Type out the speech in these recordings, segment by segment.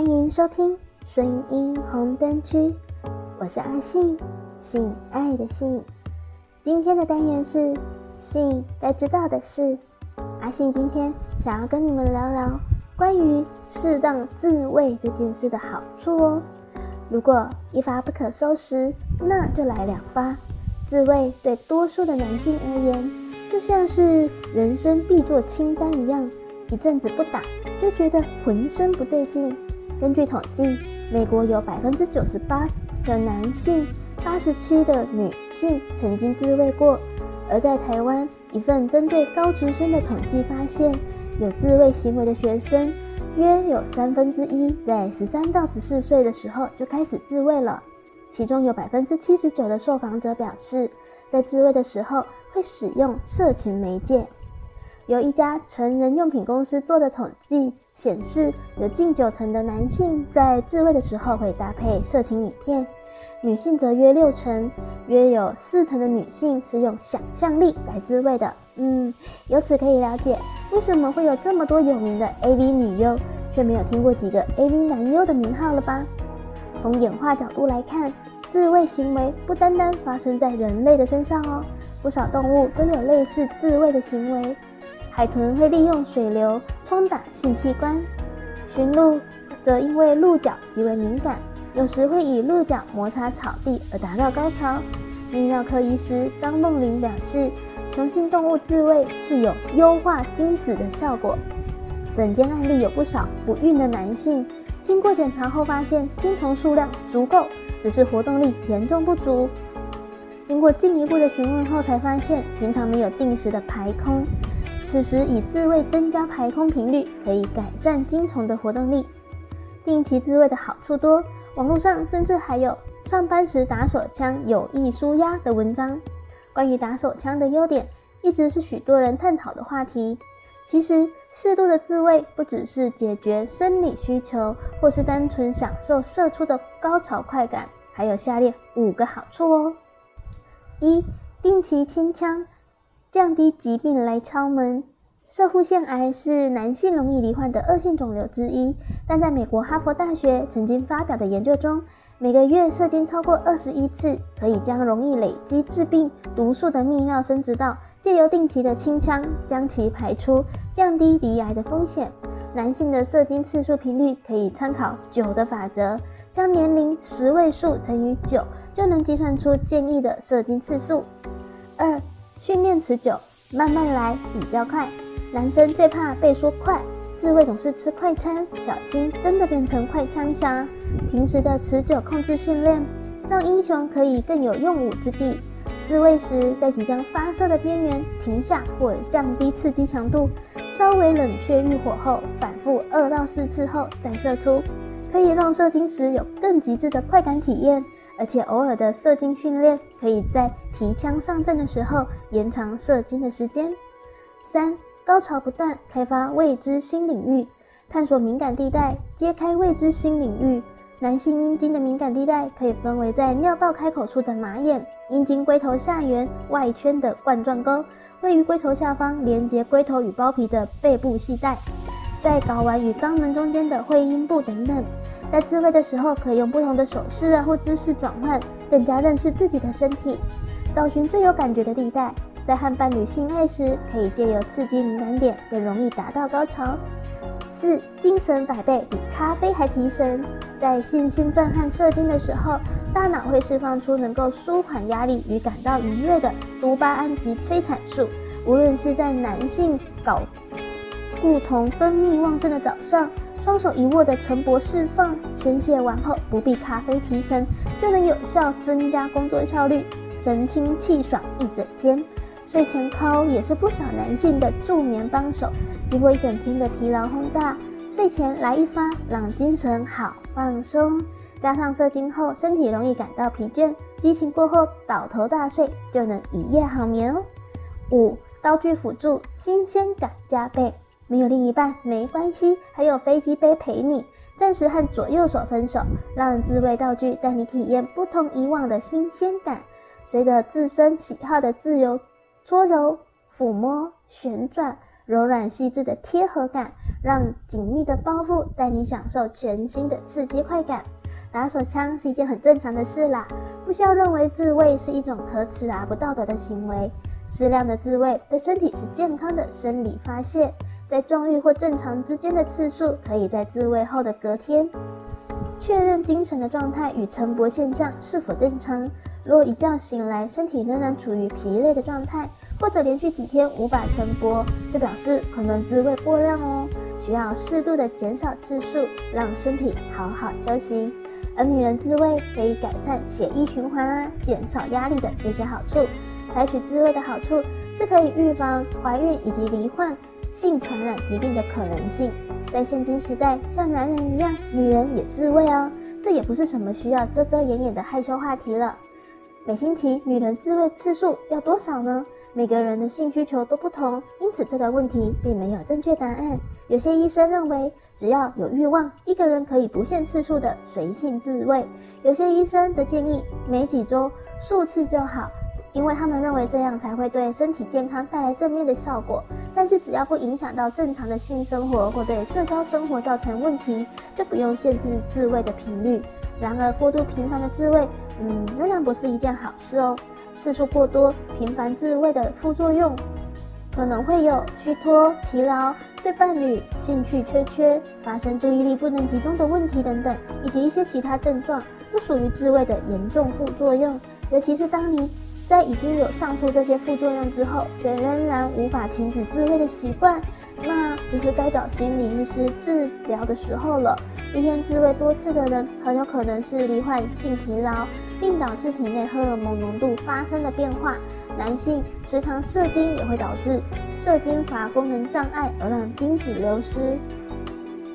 欢迎收听声音红灯区，我是阿信，性爱的性。今天的单元是性该知道的事。阿信今天想要跟你们聊聊关于适当自慰这件事的好处哦。如果一发不可收拾，那就来两发。自慰对多数的男性而言，就像是人生必做清单一样，一阵子不打就觉得浑身不对劲。根据统计，美国有百分之九十八的男性，八十七的女性曾经自慰过。而在台湾，一份针对高职生的统计发现，有自慰行为的学生，约有三分之一在十三到十四岁的时候就开始自慰了。其中有百分之七十九的受访者表示，在自慰的时候会使用色情媒介。由一家成人用品公司做的统计显示，有近九成的男性在自慰的时候会搭配色情影片，女性则约六成，约有四成的女性是用想象力来自慰的。嗯，由此可以了解，为什么会有这么多有名的 AV 女优，却没有听过几个 AV 男优的名号了吧？从演化角度来看，自慰行为不单单发生在人类的身上哦，不少动物都有类似自慰的行为。海豚会利用水流冲打性器官，驯鹿则因为鹿角极为敏感，有时会以鹿角摩擦草地而达到高潮。泌尿科医师张梦玲表示，雄性动物自慰是有优化精子的效果。诊间案例有不少不孕的男性，经过检查后发现精虫数量足够，只是活动力严重不足。经过进一步的询问后，才发现平常没有定时的排空。此时以自慰增加排空频率，可以改善精虫的活动力。定期自慰的好处多，网络上甚至还有上班时打手枪有益舒压的文章。关于打手枪的优点，一直是许多人探讨的话题。其实适度的自慰不只是解决生理需求，或是单纯享受射出的高潮快感，还有下列五个好处哦。一、定期清枪。降低疾病来敲门。射护腺癌是男性容易罹患的恶性肿瘤之一，但在美国哈佛大学曾经发表的研究中，每个月射精超过二十一次，可以将容易累积致病毒素的泌尿生殖道借由定期的清腔将其排出，降低罹癌的风险。男性的射精次数频率可以参考九的法则，将年龄十位数乘以九，就能计算出建议的射精次数。二训练持久，慢慢来比较快。男生最怕被说快，自慰总是吃快餐，小心真的变成快枪侠。平时的持久控制训练，让英雄可以更有用武之地。自卫时，在即将发射的边缘停下或降低刺激强度，稍微冷却欲火后，反复二到四次后再射出，可以让射精时有更极致的快感体验。而且偶尔的射精训练，可以在提枪上阵的时候延长射精的时间。三、高潮不断，开发未知新领域，探索敏感地带，揭开未知新领域。男性阴茎的敏感地带可以分为在尿道开口处的马眼、阴茎龟头下缘外圈的冠状沟、位于龟头下方连接龟头与包皮的背部系带，在睾丸与肛门中间的会阴部等等。在自慰的时候，可以用不同的手势或姿势转换，更加认识自己的身体，找寻最有感觉的地带。在和伴侣性爱时，可以借由刺激敏感点，更容易达到高潮。四、精神百倍，比咖啡还提神。在性兴奋和射精的时候，大脑会释放出能够舒缓压力与感到愉悦的多巴胺及催产素。无论是在男性睾固酮分泌旺盛的早上。双手一握的晨勃释放，宣泄完后不必咖啡提神，就能有效增加工作效率，神清气爽一整天。睡前抠也是不少男性的助眠帮手。经过一整天的疲劳轰炸，睡前来一发，让精神好放松。加上射精后身体容易感到疲倦，激情过后倒头大睡，就能一夜好眠哦。五、道具辅助，新鲜感加倍。没有另一半没关系，还有飞机杯陪你，暂时和左右手分手，让自慰道具带你体验不同以往的新鲜感。随着自身喜好的自由搓揉、抚摸、旋转，柔软细致的贴合感，让紧密的包覆带你享受全新的刺激快感。打手枪是一件很正常的事啦，不需要认为自慰是一种可耻啊不道德的行为。适量的自慰对身体是健康的生理发泄，在纵欲或正常之间的次数，可以在自慰后的隔天确认精神的状态与晨勃现象是否正常。若一觉醒来身体仍然处于疲累的状态，或者连续几天无法晨勃，就表示可能自慰过量哦，需要适度的减少次数，让身体好好休息。而女人自慰可以改善血液循环啊，减少压力等这些好处。采取自慰的好处是可以预防怀孕以及罹患性传染疾病的可能性。在现今时代，像男人一样，女人也自慰哦，这也不是什么需要遮遮掩掩的害羞话题了。每星期女人自慰次数要多少呢？每个人的性需求都不同，因此这个问题并没有正确答案。有些医生认为，只要有欲望，一个人可以不限次数的随性自慰；有些医生则建议每几周数次就好，因为他们认为这样才会对身体健康带来正面的效果。但是只要不影响到正常的性生活或对社交生活造成问题，就不用限制自慰的频率。然而，过度频繁的自慰，嗯，仍然不是一件好事哦。次数过多、频繁自慰的副作用，可能会有虚脱、疲劳、对伴侣兴趣缺缺、发生注意力不能集中的问题等等，以及一些其他症状，都属于自慰的严重副作用。尤其是当你在已经有上述这些副作用之后，却仍然无法停止自慰的习惯，那就是该找心理医师治疗的时候了。一天自慰多次的人，很有可能是罹患性疲劳。并导致体内荷尔蒙浓度发生的变化。男性时常射精也会导致射精阀功能障碍，而让精子流失。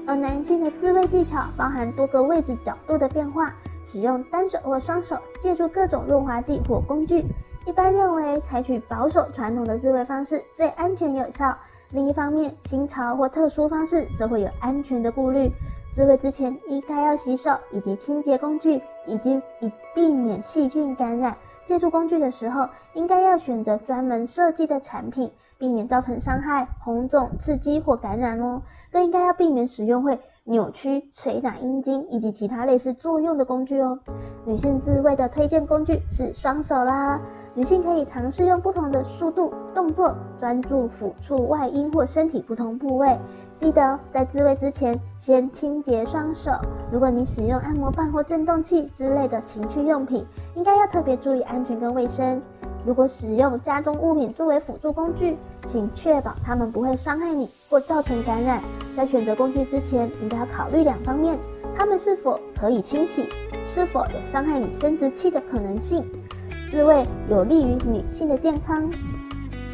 而男性的自慰技巧包含多个位置角度的变化，使用单手或双手，借助各种润滑剂或工具。一般认为，采取保守传统的自慰方式最安全有效。另一方面，新潮或特殊方式则会有安全的顾虑。自慰之前应该要洗手，以及清洁工具，以及以避免细菌感染。借助工具的时候，应该要选择专门设计的产品，避免造成伤害、红肿、刺激或感染哦。更应该要避免使用会扭曲、捶打阴茎以及其他类似作用的工具哦。女性自慰的推荐工具是双手啦。女性可以尝试用不同的速度、动作，专注抚触外阴或身体不同部位。记得在自慰之前先清洁双手。如果你使用按摩棒或震动器之类的情趣用品，应该要特别注意安全跟卫生。如果使用家中物品作为辅助工具，请确保它们不会伤害你或造成感染。在选择工具之前，应该要考虑两方面：它们是否可以清洗，是否有伤害你生殖器的可能性。自慰有利于女性的健康。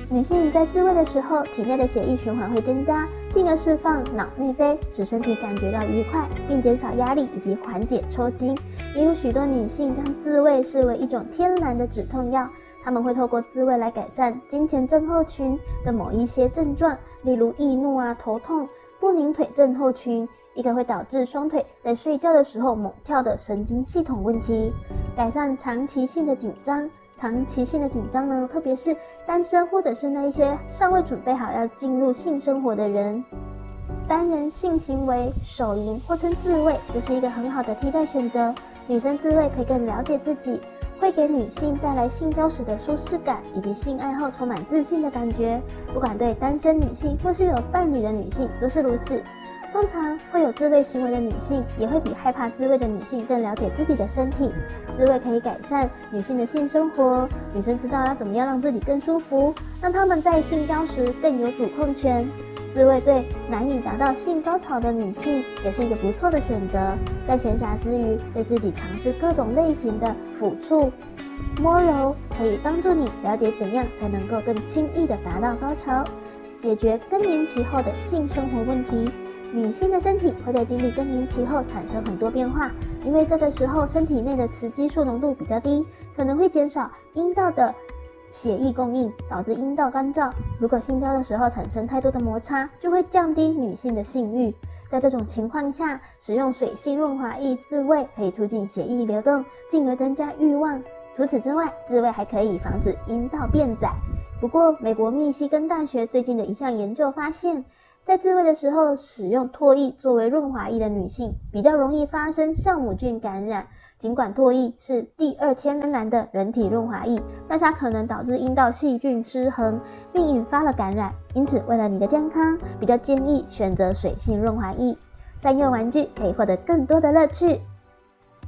女性在自慰的时候，体内的血液循环会增加，进而释放脑内啡，使身体感觉到愉快，并减少压力以及缓解抽筋。也有许多女性将自慰视为一种天然的止痛药，她们会透过自慰来改善经前症候群的某一些症状，例如易怒啊、头痛。不宁腿症候群，一个会导致双腿在睡觉的时候猛跳的神经系统问题，改善长期性的紧张。长期性的紧张呢，特别是单身或者是那一些尚未准备好要进入性生活的人，单人性行为、手淫或称自慰，就是一个很好的替代选择。女生自慰可以更了解自己。会给女性带来性交时的舒适感，以及性爱后充满自信的感觉。不管对单身女性或是有伴侣的女性都是如此。通常会有自慰行为的女性，也会比害怕自慰的女性更了解自己的身体。自慰可以改善女性的性生活，女生知道要怎么样让自己更舒服，让她们在性交时更有主控权。自慰对难以达到性高潮的女性也是一个不错的选择，在闲暇之余，对自己尝试各种类型的抚触、摸揉，可以帮助你了解怎样才能够更轻易地达到高潮，解决更年期后的性生活问题。女性的身体会在经历更年期后产生很多变化，因为这个时候身体内的雌激素浓度比较低，可能会减少阴道的。血液供应导致阴道干燥，如果性交的时候产生太多的摩擦，就会降低女性的性欲。在这种情况下，使用水性润滑液自慰可以促进血液流动，进而增加欲望。除此之外，自慰还可以防止阴道变窄。不过，美国密西根大学最近的一项研究发现，在自慰的时候使用唾液作为润滑液的女性，比较容易发生酵母菌感染。尽管唾液是第二天仍然的人体润滑液，但它可能导致阴道细菌失衡，并引发了感染。因此，为了你的健康，比较建议选择水性润滑液。善用玩具可以获得更多的乐趣。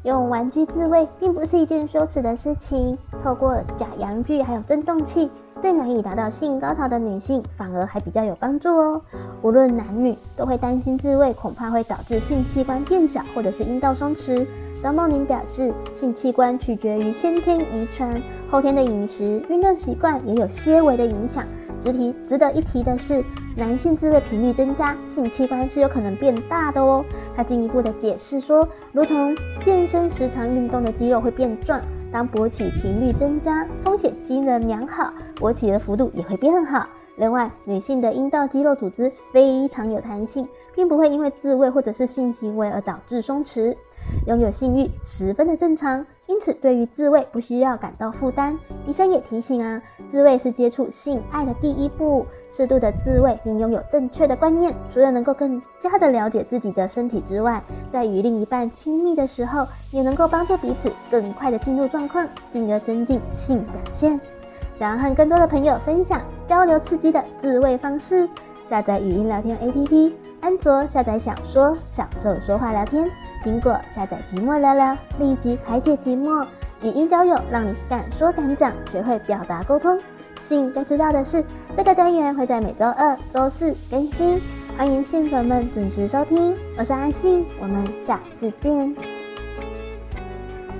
用玩具自慰并不是一件羞耻的事情。透过假阳具还有震动器，对难以达到性高潮的女性反而还比较有帮助哦。无论男女都会担心自慰恐怕会导致性器官变小或者是阴道松弛。张梦玲表示，性器官取决于先天遗传，后天的饮食、运动习惯也有些微的影响。值提值得一提的是，男性自慰频率增加，性器官是有可能变大的哦。他进一步的解释说，如同健身时常运动的肌肉会变壮，当勃起频率增加，充血机能良好，勃起的幅度也会变好。另外，女性的阴道肌肉组织非常有弹性，并不会因为自慰或者是性行为而导致松弛。拥有性欲十分的正常，因此对于自慰不需要感到负担。医生也提醒啊，自慰是接触性爱的第一步，适度的自慰并拥有正确的观念，除了能够更加的了解自己的身体之外，在与另一半亲密的时候，也能够帮助彼此更快的进入状况，进而增进性表现。想要和更多的朋友分享交流刺激的自慰方式，下载语音聊天 APP，安卓下载小说，享受说话聊天。苹果下载寂寞聊聊，立即排解寂寞。语音交友，让你敢说敢讲，学会表达沟通。信该知道的事，这个单元会在每周二、周四更新，欢迎信粉们准时收听。我是阿信，我们下次见。